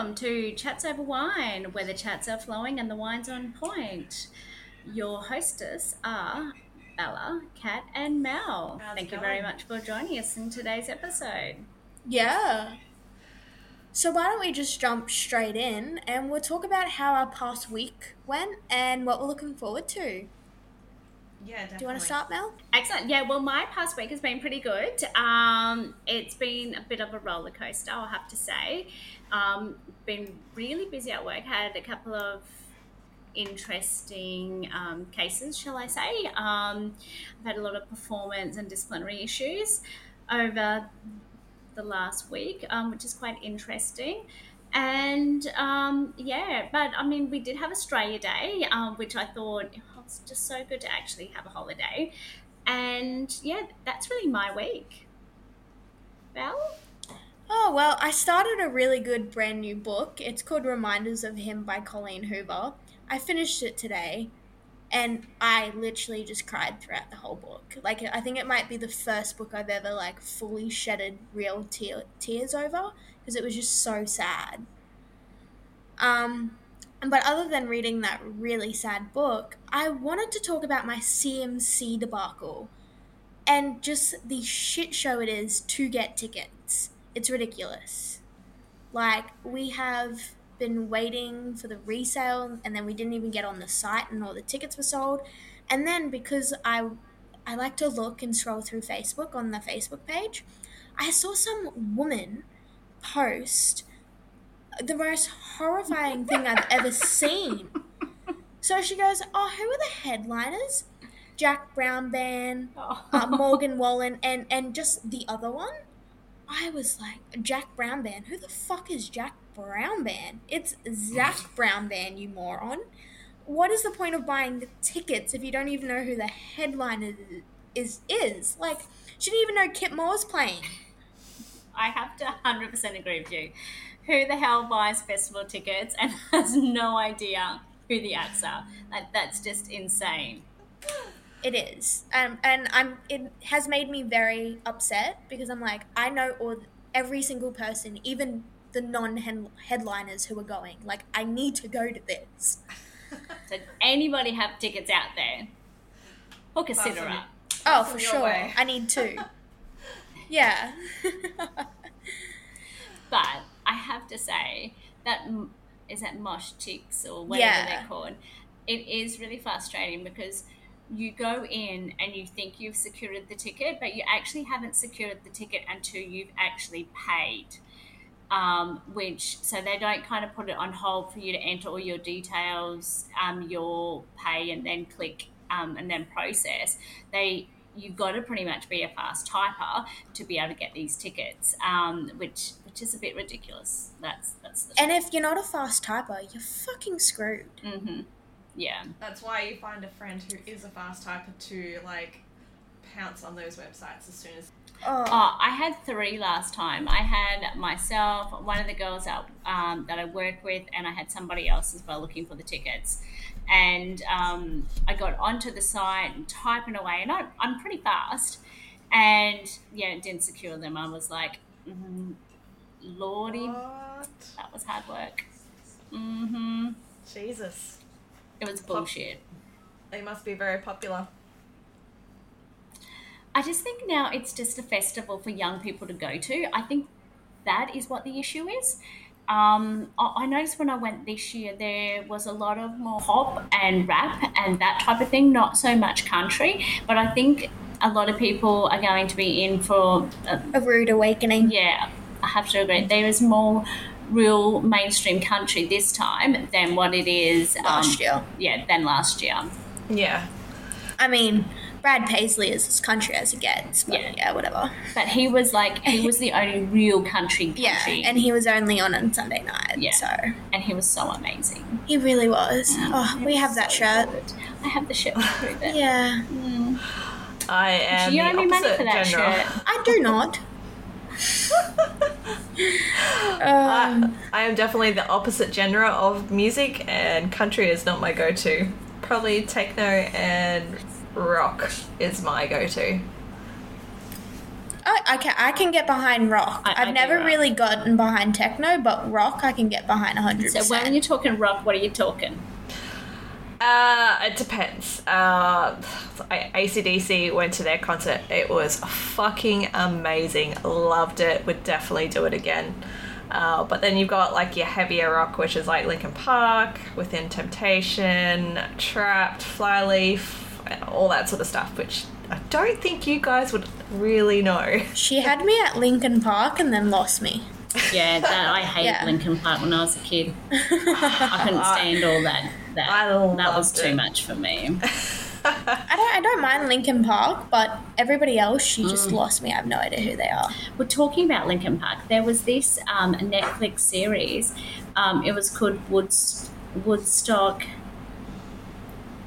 welcome to Chats Over Wine, where the chats are flowing and the wine's on point. Your hostess are Bella, Kat, and Mel. How's Thank it you very much for joining us in today's episode. Yeah. So why don't we just jump straight in and we'll talk about how our past week went and what we're looking forward to. Yeah, definitely. Do you want to start, Mel? Excellent. Yeah, well, my past week has been pretty good. Um, it's been a bit of a roller coaster, I'll have to say. Um, been really busy at work. Had a couple of interesting um, cases, shall I say. Um, I've had a lot of performance and disciplinary issues over the last week, um, which is quite interesting. And um, yeah, but I mean, we did have Australia Day, um, which I thought oh, it's just so good to actually have a holiday. And yeah, that's really my week. Val? Oh, well, I started a really good brand new book. It's called Reminders of Him by Colleen Hoover. I finished it today and I literally just cried throughout the whole book. Like I think it might be the first book I've ever like fully shedded real tear- tears over because it was just so sad. Um but other than reading that really sad book, I wanted to talk about my CMC debacle and just the shit show it is to get tickets. It's ridiculous. Like, we have been waiting for the resale and then we didn't even get on the site and all the tickets were sold. And then because I I like to look and scroll through Facebook on the Facebook page, I saw some woman post the most horrifying thing I've ever seen. So she goes, "Oh, who are the headliners? Jack Brown Band, uh, Morgan Wallen, and and just the other one." I was like, "Jack Brown Band? Who the fuck is Jack Brown Band? It's Zach Brown Band, you moron! What is the point of buying the tickets if you don't even know who the headliner is? Is like, she didn't even know Kip Moore's playing." I have to 100% agree with you. Who the hell buys festival tickets and has no idea who the acts are? Like, that's just insane. It is, um, and I'm. It has made me very upset because I'm like, I know all every single person, even the non-headliners who are going. Like, I need to go to this. So, anybody have tickets out there? Hook a sitter up. Oh, for sure. way. I need two. yeah. But I have to say that is that mosh chicks or whatever Yeah. they're called. It is really frustrating because you go in and you think you've secured the ticket, but you actually haven't secured the ticket until you've actually paid. Um, which so they don't kind of put it on hold for you to enter all your details, um, your pay, and then click um, and then process. They you've got to pretty much be a fast typer to be able to get these tickets, um, which which is a bit ridiculous. That's that's and if you're not a fast typer, you're fucking screwed. hmm yeah. That's why you find a friend who is a fast typer to like pounce on those websites as soon as. Oh, Oh, I had three last time. I had myself, one of the girls that, um, that I work with, and I had somebody else as well looking for the tickets. And um, I got onto the site and typing away, and I, I'm pretty fast. And yeah, it didn't secure them. I was like, mm, Lordy, What? that was hard work. Mm-hmm. Jesus. It was bullshit. They must be very popular. I just think now it's just a festival for young people to go to. I think that is what the issue is. Um, I I noticed when I went this year, there was a lot of more pop and rap and that type of thing, not so much country. But I think a lot of people are going to be in for, uh, a rude awakening. yeah, I have to agree. There is more real mainstream country this time than what it is um, Last year. Yeah, than last year. Yeah. I mean, Brad Paisley is as country as it gets. But Yeah. yeah, whatever. But he was like, he was the only real country Yeah, and he was only on on Sunday night. Yeah. So and he was so amazing. he really was. Oh, we was have that so shirt. good. I have the shirt to prove it. Yeah. I am you the owe me money for that genre. shirt. I do not. I, um, I am definitely the opposite genre of music, and country is not my go-to. Probably techno and rock is my go-to. Oh, okay, I can get behind rock. I- I, I have do never rock. really gotten behind techno, but rock I can get behind 100%. So when you're talking rock, what are you talking? Uh, it depends. Uh, ACDC went to their concert. It was fucking amazing. Loved it. Would definitely do it again. Uh, but then you've got like your heavier rock, which is like Linkin Park, Within Temptation, Trapt, Flyleaf, all that sort of stuff, which I don't think you guys would really know. she had me at Linkin Park and then lost me. Yeah, that I hate Yeah. Linkin Park when I was a kid. I couldn't stand all that. That that was too it. much for me. I don't I don't mind Linkin Park, but everybody else she Mm. just lost me. I have no idea who they are. We're talking about Linkin Park. There was this um, Netflix series. Um, it was called Woods, Woodstock.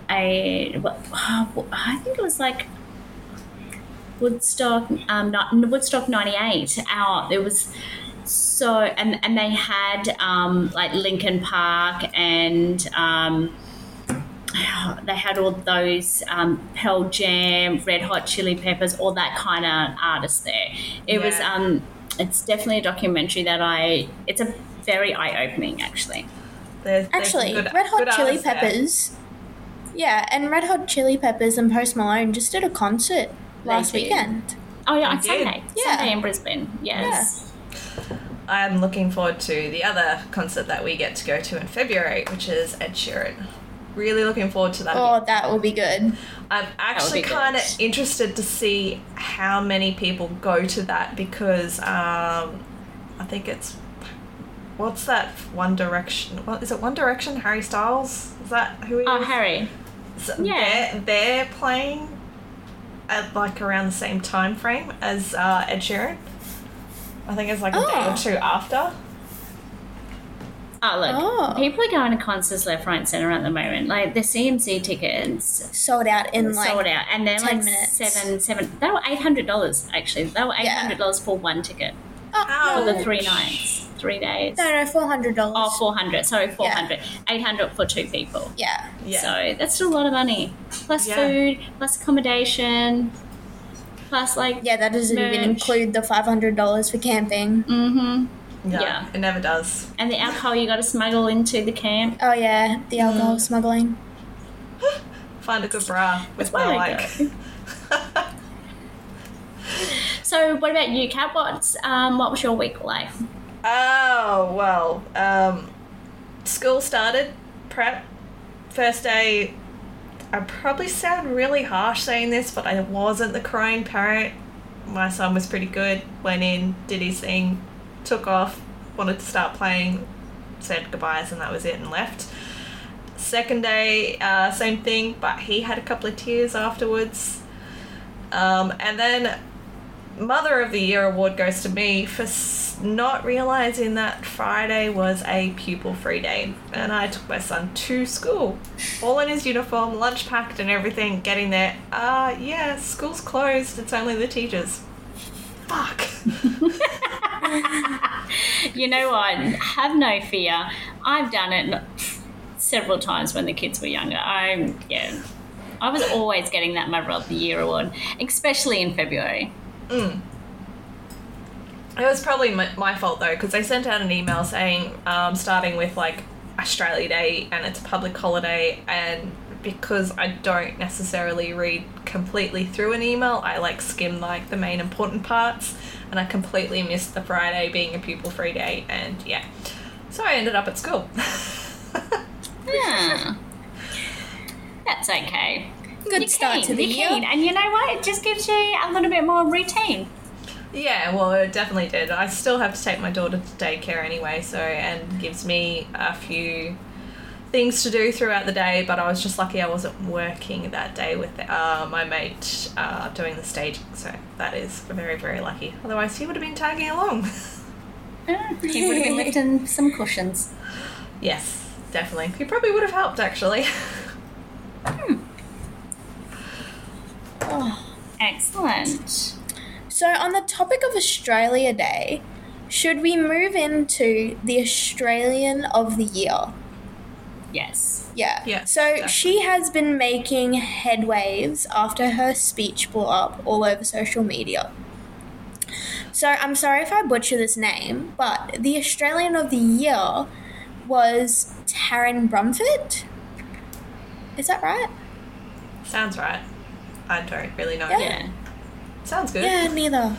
A what, I think it was like Woodstock. Um, not Woodstock '98. Out. It was so, and and they had um, like Linkin Park and. Um, they had all those um, Pearl Jam, Red Hot Chili Peppers, all that kind of artists there. It was um, it's definitely a documentary that I. It's a very eye opening actually. There's, there's Actually, good- Red Hot Chili artists there. Peppers. Yeah, and Red Hot Chili Peppers and Post Malone just did a concert last did. weekend. Oh yeah, I on did. Sunday, Yeah. Sunday in Brisbane. Yes. I'm looking forward to the other concert that we get to go to in February, which is Ed Sheeran. Really looking forward to that. Oh, that will be good. I'm actually kind of interested to see how many people go to that because um, I think it's what's that One Direction? What is it? One Direction? Harry Styles? Is that who he Oh, is? Harry. So yeah. They're, they're playing at like around the same time frame as uh, Ed Sheeran. I think it's like a day Oh. or two after. Oh look, Oh. people are going to concerts left, right, and center at the moment. Like the CMC tickets Sold out in like sold out, and they're 10 like minutes. seven, seven. They were eight hundred dollars actually. They were eight Yeah. dollars for one ticket oh, for the three nights, three days. No, no, four hundred dollars. Oh, 400. Sorry, 400. 800 for two people. Yeah. Yeah. So that's still a lot of money. Plus Yeah. food, plus accommodation, plus like. Yeah, that doesn't even include the five hundred dollars for camping. Mm-hmm. Yeah, Yeah. it never does. And the alcohol you got to smuggle into the camp. Oh yeah, the Mm. alcohol smuggling. Find a good bra with my like. So what about you, Kat? What's um, what was your week like? Oh well, um, school started prep. First day, I probably sound really harsh saying this, but I wasn't the crying parent. My son was pretty good. Went in, did his thing, took off, wanted to start playing, said goodbyes, and that was it, and left. Second day, uh, same thing, but he had a couple of tears afterwards. Um, and then Mother of the Year award goes to me for not realizing that Friday was a pupil free day. And I took my son to school, all in his uniform, lunch packed and everything, getting there. Ah, uh, yeah, school's closed. It's only the teachers. Fuck. You know what? Have no fear. I've done it several times when the kids were younger. I'm yeah. I was always getting that Mother of the Year award, especially in February. Mm. It was probably my, my fault though, because I sent out an email saying, um, starting with like Australia Day and it's a public holiday, and because I don't necessarily read completely through an email, I like skim like the main important parts, and I completely missed the Friday being a pupil free day, and yeah, so I ended up at school. Yeah. That's okay. Good You're start keen, to the you're year. keen. And you know what? It just gives you a little bit more routine. Yeah, well, it definitely did. I still have to take my daughter to daycare anyway, so and gives me a few things to do throughout the day. But I was just lucky I wasn't working that day with uh, my mate uh, doing the staging, so that is very very lucky. Otherwise, he would have been tagging along. Ah, You would have been lifting some cushions. yes, definitely. He probably would have helped actually. Oh. Excellent. So, on the topic of Australia Day, should we move into the Australian of the Year? Yes. Yeah. Yeah, So, she has been making headwaves after her speech blew up all over social media. So I'm sorry if I butcher this name, but the Australian of the Year was Taryn Brumfitt. Is that right? Sounds right. I don't really know. Yeah. Yeah. Sounds good. Yeah, neither.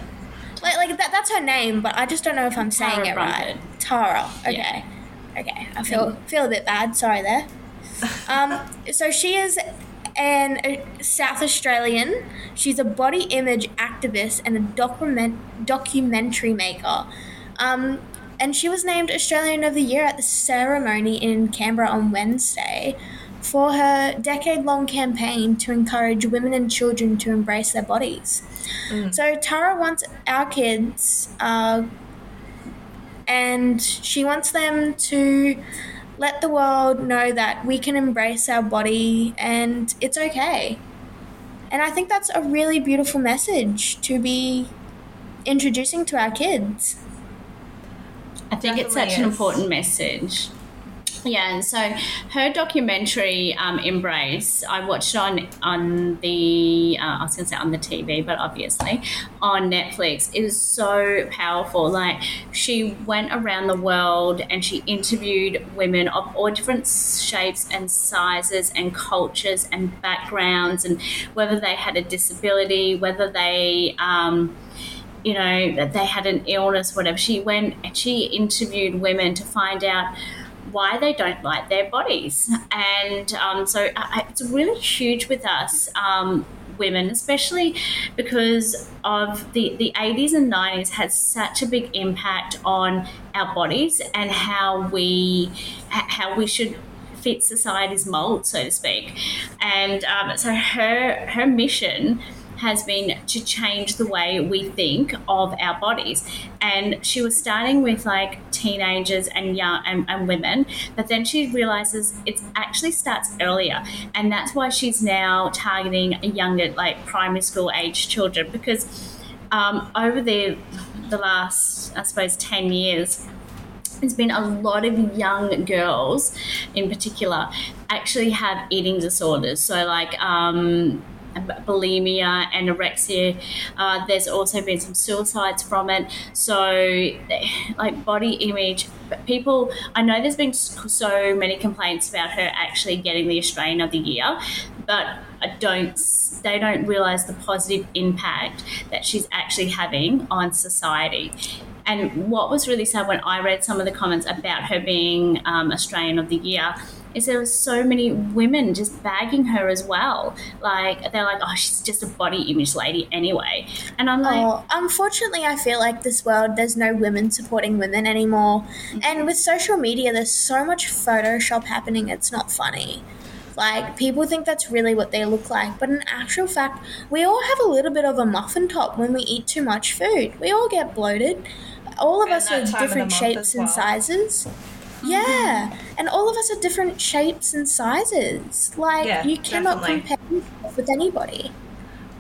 Like, like that, that's her name, but I just don't know if I'm saying Tara it right. Tara. Okay. Yeah. Okay. I feel feel a bit bad. Sorry there. Um, so she is an a South Australian. She's a body image activist and a document documentary maker. Um, and she was named Australian of the Year at the ceremony in Canberra on Wednesday for her decade long campaign to encourage women and children to embrace their bodies. So Tara wants our kids, uh, and she wants them to let the world know that we can embrace our body and it's okay. And I think that's a really beautiful message to be introducing to our kids. I think it's Definitely such an important message. Yeah, and so her documentary um, "Embrace," I watched on on the uh, I was going to say on the TV, but obviously on Netflix. It is so powerful. Like she went around the world and she interviewed women of all different shapes and sizes and cultures and backgrounds, and whether they had a disability, whether they um, you know, that they had an illness, whatever. She went and she interviewed women to find out why they don't like their bodies. And um, so I, it's really huge with us. Um, women especially because of the, the 80s and 90s had such a big impact on our bodies and how we how we should fit society's mold so to speak and um, so her her mission has been to change the way we think of our bodies. And she was starting with like teenagers and young and, and women, but then she realizes it actually starts earlier. And that's why she's now targeting younger, like primary school age children, because um, over the the last, I suppose, 10 years, there's been a lot of young girls in particular actually have eating disorders. So, like, um, bulimia, anorexia. Uh, there's also been some suicides from it. So, like body image, people. I know there's been so many complaints about her actually getting the Australian of the Year, but I don't. They don't realize the positive impact that she's actually having on society. And what was really sad when I read some of the comments about her being um, Australian of the Year is there were so many women just bagging her as well. Like they're like, oh, she's just a body image lady anyway. And I'm like, Oh, unfortunately, I feel like this world there's no women supporting women anymore, mm-hmm. and with social media, there's so much Photoshop happening. It's not funny. Like people think that's really what they look like, but in actual fact, we all have a little bit of a muffin top when we eat too much food. We all get bloated. All of And us are that time of the different shapes as and sizes. Yeah, mm-hmm. and all of us are different shapes and sizes. Like Yeah, you cannot definitely. compare yourself with anybody.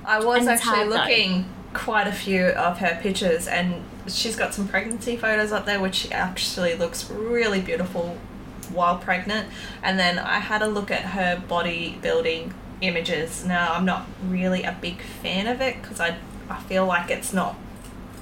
I was And actually hard, though. looking quite a few of her pictures, and she's got some pregnancy photos up there, which actually looks really beautiful while pregnant. And then I had a look at her bodybuilding images. Now I'm not really a big fan of it because I I feel like it's not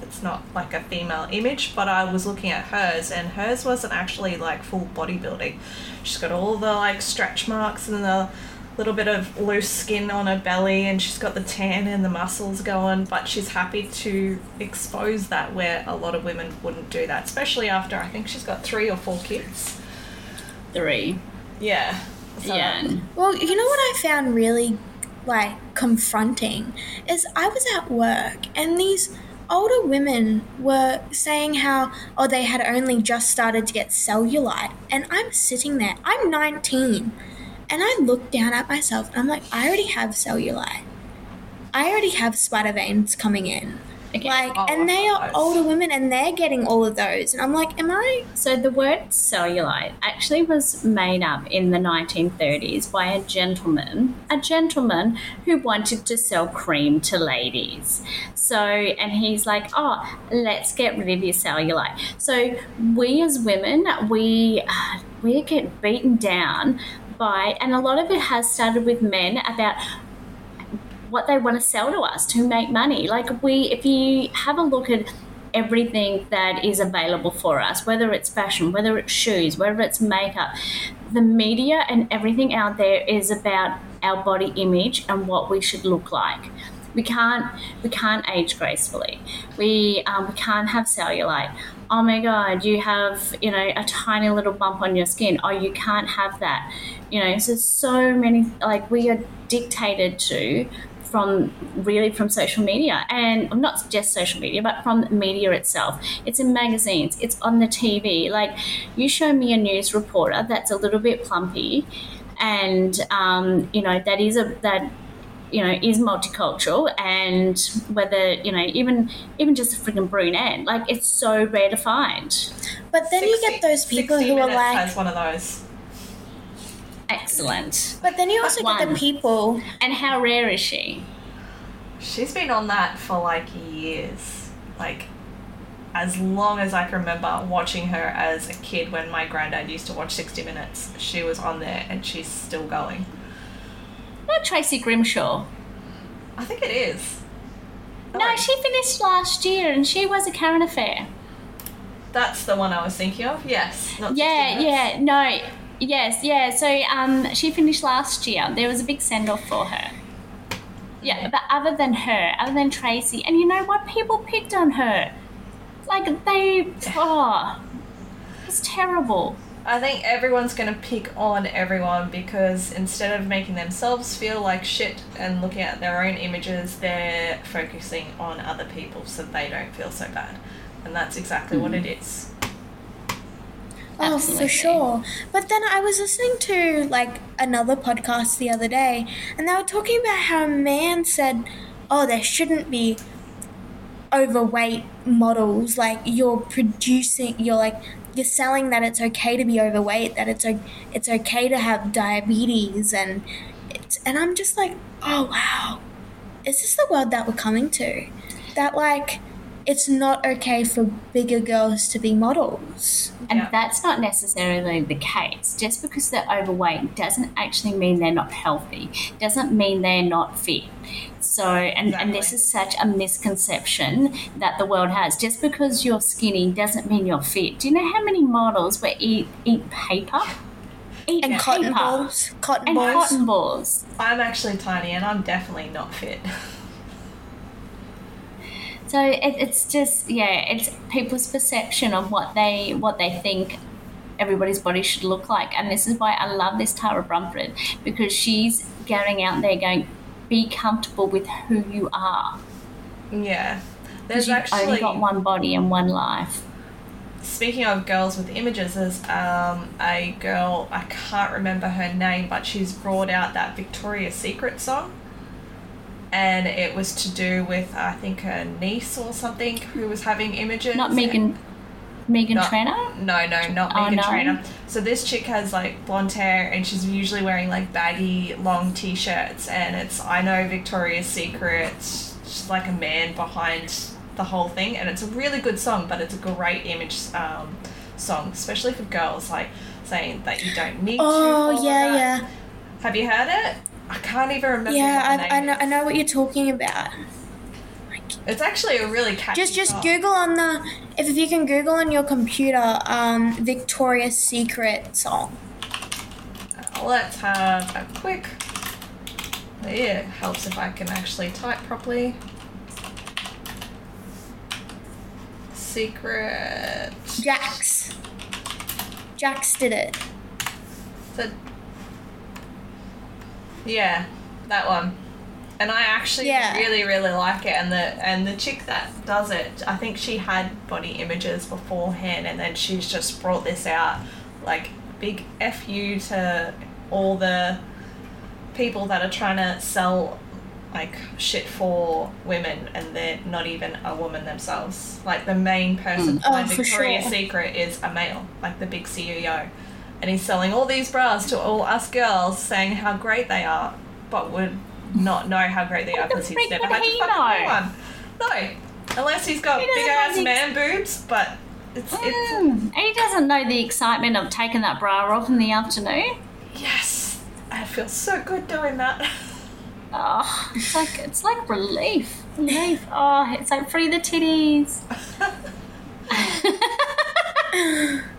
it's not like a female image, but I was looking at hers, and hers wasn't actually like full bodybuilding. She's got all the like stretch marks and the little bit of loose skin on her belly, and she's got the tan and the muscles going, but she's happy to expose that where a lot of women wouldn't do that, especially after I think she's got three or four kids. three. Yeah. So- yeah. Well, you know what I found really like confronting is I was at work and these older women were saying how oh they had only just started to get cellulite. And I'm sitting there I'm 19 and I look down at myself and I'm like I already have cellulite. I already have spider veins coming in Like Oh, and they are nice. older women and they're getting all of those and I'm like am I So the word cellulite actually was made up in the 1930s by a gentleman, a gentleman who wanted to sell cream to ladies. So, and he's like, "Oh, let's get rid of your cellulite." So we as women, we we get beaten down by, and a lot of it has started with men about what they want to sell to us to make money. Like we, if you have a look at everything that is available for us, whether it's fashion, whether it's shoes, whether it's makeup. The media and everything out there is about our body image and what we should look like. We can't we can't age gracefully. We um, we can't have cellulite. Oh my god, you have you know a tiny little bump on your skin. Oh, you can't have that. You know, so so many like we are dictated to from really from social media. And not just social media but from media itself. It's in magazines it's on the tv like you show me a news reporter that's a little bit plumpy and um, you know that is a that you know is multicultural and whether you know even even just a freaking brunette like it's so rare to find. But then you get those people who are Minutes like, has one of those. Excellent but then you also get the people. and how rare is she She's been on that for like years. Like, as long as I can remember watching her as a kid when my granddad used to watch 60 Minutes. She was on there and she's still going. not tracy grimshaw I think it is. no Like, she finished last year and she was a current affair That's the one I was thinking of. Yes. Not Yeah, yeah, no, yes, yeah. So um, she finished last year. There was a big send off for her. Yeah, but other than her, other than Tracy, and you know what? People picked on her. Like they, oh, it's terrible. I think everyone's going to pick on everyone because instead of making themselves feel like shit and looking at their own images, they're focusing on other people so they don't feel so bad. And that's exactly what it is. Oh, for sure. But then I was listening to like another podcast the other day, and they were talking about how a man said, "Oh, there shouldn't be overweight models. Like you're producing, you're like you're selling that it's okay to be overweight, that it's it's okay to have diabetes, and it's and I'm just like, oh wow, is this the world that we're coming to? That like." It's not okay for bigger girls to be models. And Yeah. that's not necessarily the case. Just because they're overweight doesn't actually mean they're not healthy. Doesn't mean they're not fit. So, and, and this is such a misconception that the world has. Just because you're skinny doesn't mean you're fit. Do you know how many models were eat eat paper? Eat and cotton balls, cotton And balls. cotton balls. I'm actually tiny and I'm definitely not fit. So it, it's just yeah, it's people's perception of what they what they think everybody's body should look like, and this is why I love this Tara Brumford because she's going out there going, be comfortable with who you are. yeah. There's you've actually only got one body and one life. Speaking of girls with images, there's um, a girl, I can't remember her name, but she's brought out that Victoria's Secret song. And it was to do with, I think, her niece or something who was having images. Not Meghan, Meghan No. Trainor. No, no, not Oh, Meghan no? Trainor. So this chick has like blonde hair and she's usually wearing like baggy long t-shirts and it's I know Victoria's Secret. She's like a man behind the whole thing and it's a really good song, but it's a great image um, song, especially for girls, like saying that you don't need to. Oh yeah, that. yeah, Have you heard it? I can't even remember. yeah. name I, I know. I know what you're talking about. It's actually a really catchy Just, just song. Google on the if, if you can Google on your computer, um, Victoria's Secret song. Uh, Let's have a quick. It helps if I can actually type properly. Secret. Jax. Jax did it. The, yeah, that one. And I actually Yeah. really, really like it. And the and the chick that does it, I think she had body images beforehand, and then she's just brought this out. Like big f you to all the people that are trying to sell like shit for women and they're not even a woman themselves. Like the main person mm. behind Oh, for Victoria's sure. Secret is a male, like the big CEO. And he's selling all these bras to all us girls saying how great they are, but would not know how great they are because he's never had to he fucking know? one. No. Unless he's got He big ass the- man boobs, but it's, it's Mm. He doesn't know the excitement of taking that bra off in the afternoon. yes. I feel so good doing that. Oh, it's like it's like relief, relief. Oh, it's like free the titties.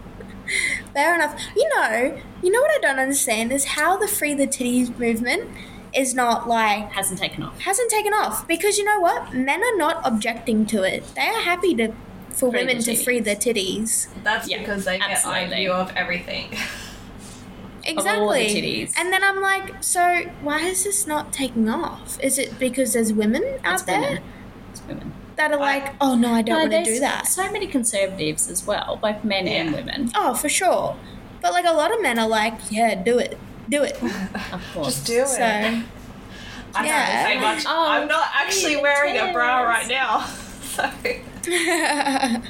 Fair enough. You know, you know what I don't understand is how the free the titties movement is not like Hasn't taken off. hasn't taken off because you know what? Men are not objecting to it. They are happy to for Free women to free titties. their titties. That's Yeah, because they get eye absolutely. view of everything. Exactly. all the titties. And then I'm like, so why is this not taking off? Is it because there's women out It's there women. It's women. That are like, oh no, I don't No, want to do that? So many conservatives as well, both men and women. Oh, for sure. But like a lot of men are like, yeah, do it, do it. Of course. Just do it. So I Yeah. can't say much. Oh, I'm not actually yeah, wearing a bra right now. So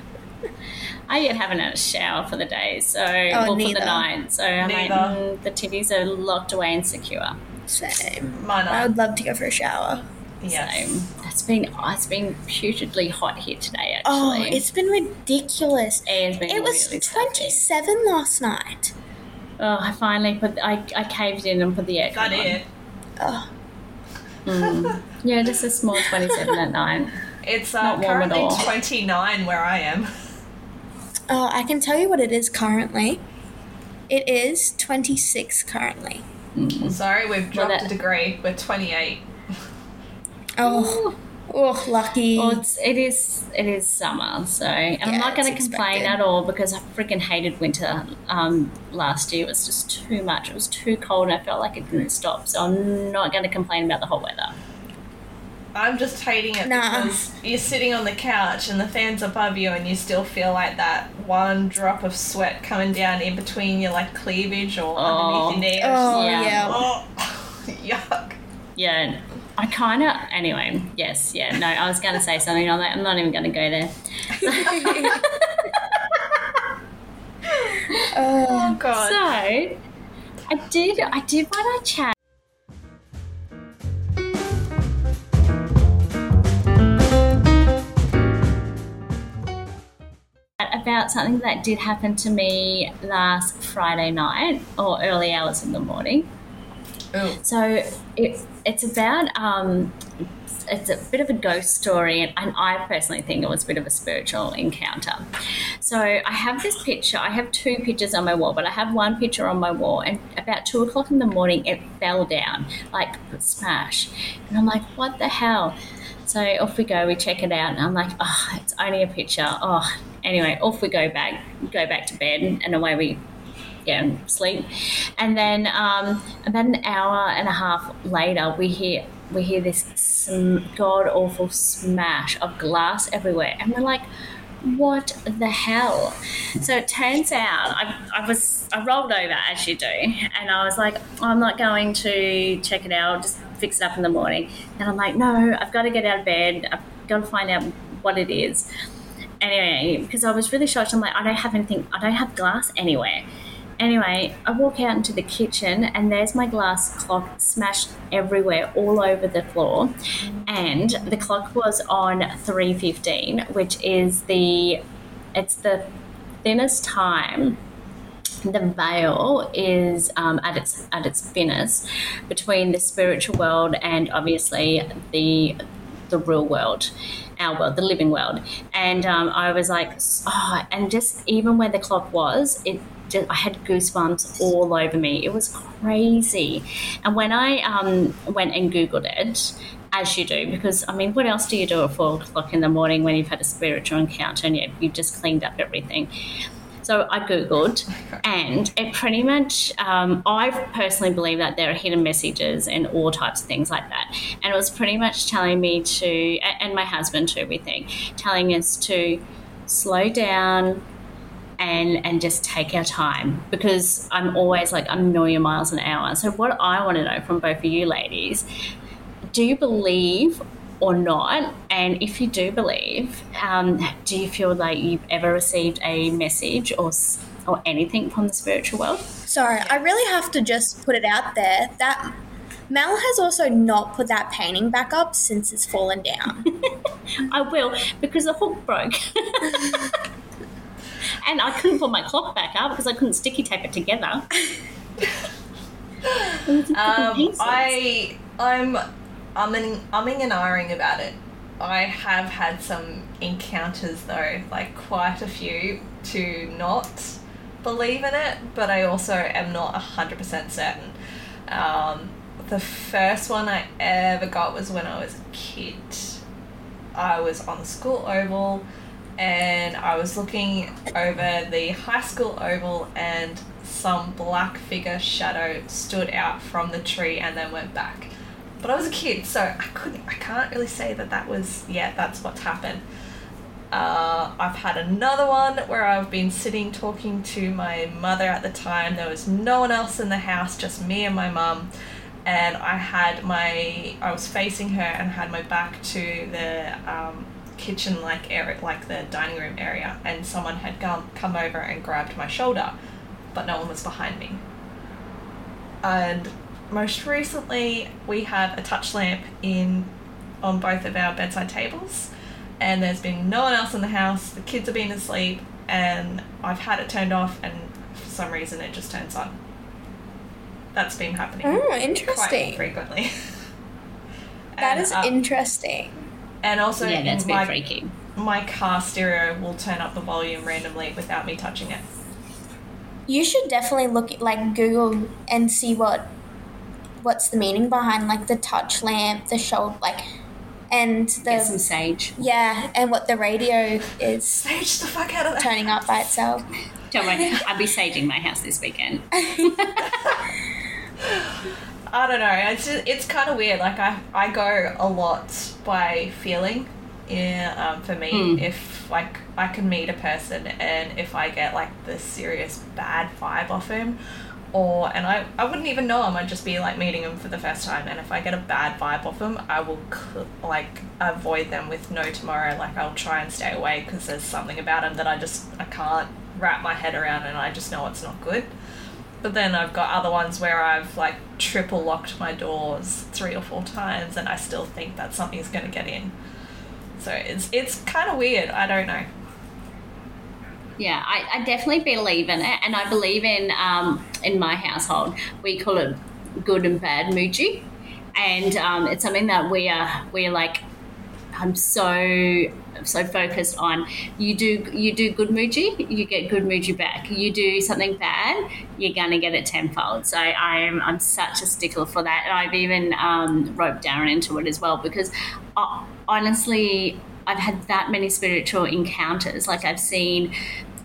I yet haven't had a shower for the day, so Oh, or for neither. the night. So I'm like, mm, the titties are locked away and secure. same. mine I would love to go for a shower. Yes. So it's been it's been putridly hot here today. Actually, Oh, it's been ridiculous. it has been It was really stuffy. 27 last night. Oh, I finally put I, I caved in and put the aircon That on. it. Oh, Mm. Yeah, just a small twenty-seven at nine. It's uh, Not warm at currently 29 where I am. oh, I can tell you what it is currently. It is 26 currently. Sorry, we've dropped that- a degree. We're 28. Oh, oh, lucky. Well, it's, it is it is summer, so and I'm not going to complain expected. at all because I freaking hated winter. Um, last year it was just too much. It was too cold, and I felt like it didn't stop. So I'm not going to complain about the hot weather. I'm just hating it Nah. because you're sitting on the couch and the fan's above you and you still feel like that one drop of sweat coming down in between your like cleavage or Oh. underneath your knee. oh, Yeah. yeah. Oh, yuck. Yeah, I kind of anyway. Yes, yeah. No, I was going to say something on that. I'm not even going to go there. Oh, Oh god. So, I did. I did want to chat. About something that did happen to me last Friday night or early hours in the morning. Ooh. So it, it's about um, it's a bit of a ghost story, and, and I personally think it was a bit of a spiritual encounter. So I have this picture. I have two pictures on my wall, but I have one picture on my wall, and about two o'clock in the morning, it fell down like smash, and I'm like, what the hell? So off we go. We check it out, and I'm like, oh, it's only a picture. Oh, anyway, off we go back, go back to bed, and away we yeah, sleep. And then um, about an hour and a half later, we hear we hear this sm- god awful smash of glass everywhere, and we're like, "What the hell?" So it turns out I, I was I rolled over as you do, and I was like, "I'm not going to check it out. I'll just fix it up in the morning." And I'm like, "No, I've got to get out of bed. I've got to find out what it is." Anyway, because I was really shocked, I'm like, I don't have anything. I don't have glass anywhere. Anyway, I walk out into the kitchen and there's my glass clock smashed everywhere, all over the floor. And the clock was on 3.15, which is the, it's the thinnest time the veil is um, at its at its thinnest between the spiritual world and obviously the the real world, our world, the living world. And um, I was like, oh, and just even where the clock was, it just, I had goosebumps all over me. It was crazy. And when I um, went and googled it. As you do, because I mean, what else do you do at four o'clock in the morning when you've had a spiritual encounter and you- you've just cleaned up everything? So I googled, and it pretty much. Um, I personally believe that there are hidden messages and all types of things like that, and it was pretty much telling me to, and my husband too. We think telling us to slow down and and just take our time because I'm always like a million miles an hour. So what I want to know from both of you ladies, do you believe or not? And if you do believe, um, do you feel like you've ever received a message or or anything from the spiritual world? sorry. I really have to just put it out there that Mel has also not put that painting back up since it's fallen down. I will because the hook broke. and I couldn't put my clock back up because I couldn't sticky tape it together. It was in fucking Um. I I'm umming, umming and ahhing about it. I have had some encounters though, like quite a few. to not believe in it, but I also am not 100% certain. Um, the first one I ever got was when I was a kid. I was on the school oval and I was looking over the high school oval and some black figure shadow stood out from the tree and then went back. But I was a kid, so I couldn't, I can't really say that that was, yeah, that's what's happened. Uh, I've had another one where I've been sitting talking to my mother at the time. There was no one else in the house, just me and my mum. And I had my, I was facing her and had my back to the um, kitchen like area, like the dining room area. And someone had come, come over and grabbed my shoulder, but no one was behind me. And most recently, we have a touch lamp in on both of our bedside tables and there's been no one else in the house. The kids have been asleep, and I've had it turned off, and for some reason it just turns on. That's been happening. Oh, Quite interesting. frequently. That And, is uh, interesting. And also, yeah, that's a bit my, freaky. my car stereo will turn up the volume randomly without me touching it. You should definitely look at like Google and see what what's the meaning behind like the touch lamp, the shoulder, like, and the Get some sage. yeah, and what the radio is Sage the fuck out of that. turning up by itself. Don't worry, I'll be saging my house this weekend. I don't know. It's just, it's kind of weird. Like I I go a lot by feeling. Yeah, um, for me, Hmm. if like I can meet a person and if I get like the serious bad vibe off him, or and I I wouldn't even know him. I'd just be like meeting him for the first time. And if I get a bad vibe off him, I will like avoid them with no tomorrow. Like I'll try and stay away because there's something about him that I just I can't wrap my head around, and I just know it's not good. But then I've got other ones where I've like triple locked my doors three or four times and I still think that something's going to get in. So it's it's kind of weird. I don't know. Yeah, I, I definitely believe in it, and I believe in um, in my household we call it good and bad muji, and um, it's something that we are we are like I'm so so focused on. You do you do good muji, you get good muji back. You do something bad, you're gonna get it tenfold. So I'm I'm such a stickler for that, and I've even um, roped Darren into it as well because uh, honestly, I've had that many spiritual encounters. Like I've seen.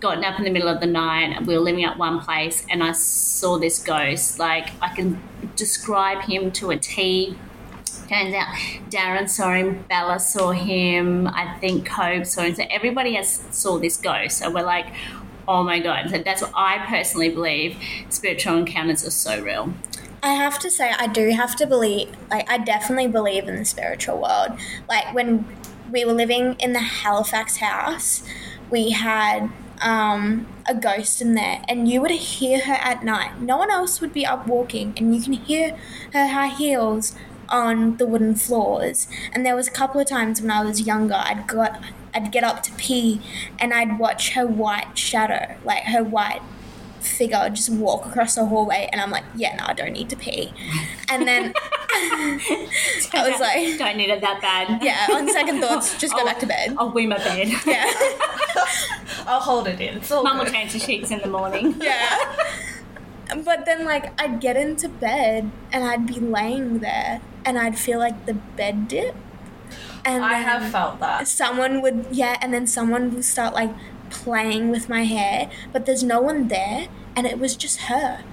Gotten up in the middle of the night, we were living at one place, and I saw this ghost. Like I can describe him to a T. Turns out Darren saw him, Bella saw him, I think Cobe saw him. So everybody has saw this ghost. So we're like, oh my god. So that's what I personally believe. Spiritual encounters are so real. I have to say, I do have to believe, like, I definitely believe in the spiritual world. Like, when we were living in the Halifax house, we had um, a ghost in there, and you would hear her at night. No one else would be up walking, and you can hear her high heels on the wooden floors. And there was a couple of times when I was younger, I'd got. I'd get up to pee and I'd watch her white shadow, like her white figure just walk across the hallway and I'm like, yeah, no, I don't need to pee. And then I was like, don't need it that bad. yeah, on second thoughts, just go I'll- back to bed. I'll wee my bed. Yeah. I'll hold it in. Mum will change the sheets in the morning. yeah. But then, like, I'd get into bed and I'd be laying there and I'd feel like the bed dip. And I have felt that. someone would, yeah, and then someone would start, like, playing with my hair, but there's no one there and it was just her.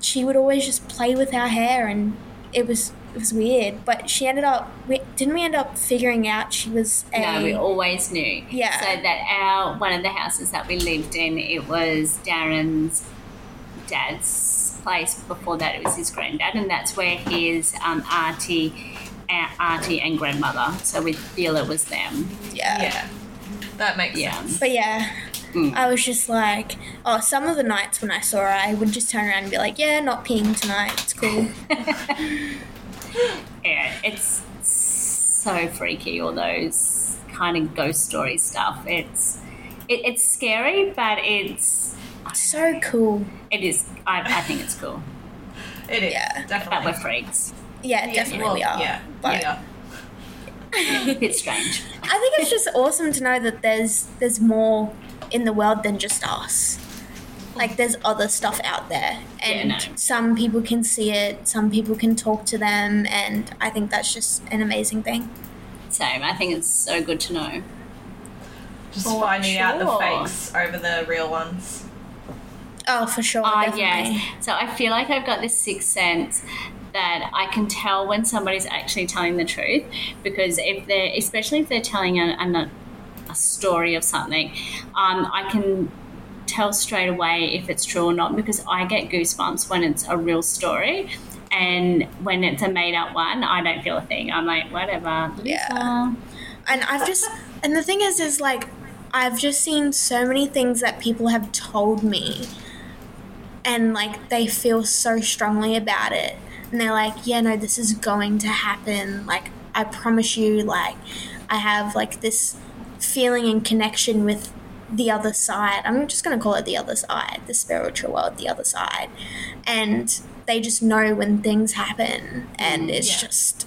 She would always just play with our hair and it was. It was weird, but she ended up. We, didn't we end up figuring out she was a? No, we always knew. Yeah. So that our one of the houses that we lived in, it was Darren's dad's place. Before that, it was his granddad, and that's where his um, auntie, uh, auntie and grandmother. So we feel it was them. yeah. Yeah. That makes Yeah. sense. But yeah, Mm. I was just like, oh, some of the nights when I saw her, I would just turn around and be like, yeah, not peeing tonight. It's cool. Yeah, it's so freaky. All those kind of ghost story stuff. It's it, it's scary, but it's so cool. it is. I, I think it's cool. It is. Yeah. But we're Definitely. freaks. Yeah, Yeah, definitely well, we are. Yeah. But yeah. A bit strange. I think it's just awesome to know that there's there's more in the world than just us. Like there's other stuff out there, and no. some people can see it, some people can talk to them, and I think that's just an amazing thing. Same. I think it's so good to know. Just For finding out the sure. fakes over the real ones. Oh, for sure. Ah, Definitely. yes. So I feel like I've got this sixth sense that I can tell when somebody's actually telling the truth because if they're, especially if they're telling a, a, a story of something, um, I can tell straight away if it's true or not because I get goosebumps when it's a real story. And when it's a made up one, I don't feel a thing. I'm like, whatever. Yeah. and I've just and the thing is is like I've just seen so many things that people have told me and like they feel so strongly about it and they're like yeah no this is going to happen like I promise you like I have like this feeling and connection with the other side I'm just going to call it the other side the spiritual world the other side and they just know when things happen and it's Yeah. just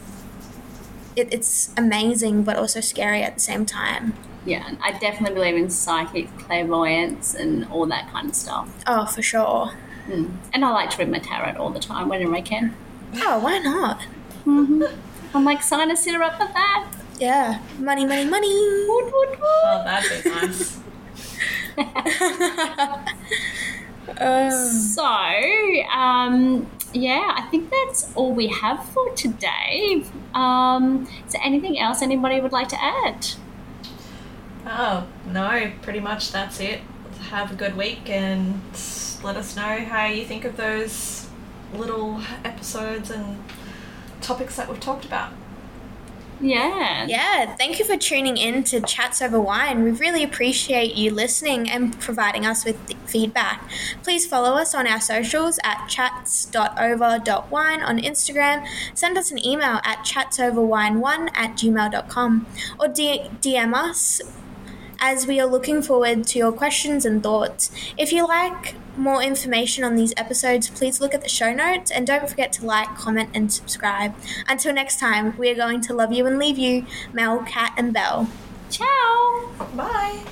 it, it's amazing but also scary at the same time. Yeah, I definitely believe in psychic clairvoyance and all that kind of stuff. Oh, for sure. Mm. And I like to read my tarot all the time whenever I can. Oh, why not? Mm-hmm. I'm like, sign a sitter up for that. Yeah, money, money, money. Woot, woot, woot. Oh, that'd be nice. Uh, So, um, yeah, I think that's all we have for today. Um, is there anything else anybody would like to add? oh, no, pretty much that's it. Have a good week and let us know how you think of those little episodes and topics that we've talked about. Yeah. yeah, thank you for tuning in to Chats Over Wine. We really appreciate you listening and providing us with feedback. Please follow us on our socials at chats.over.wine on Instagram. Send us an email at chatsoverwine1 at gmail.com or DM us as we are looking forward to your questions and thoughts. If you like more information on these episodes, please look at the show notes and don't forget to like, comment, and subscribe. Until next time, we are going to love you and leave you, Mel, Cat, and Belle. Ciao. Bye.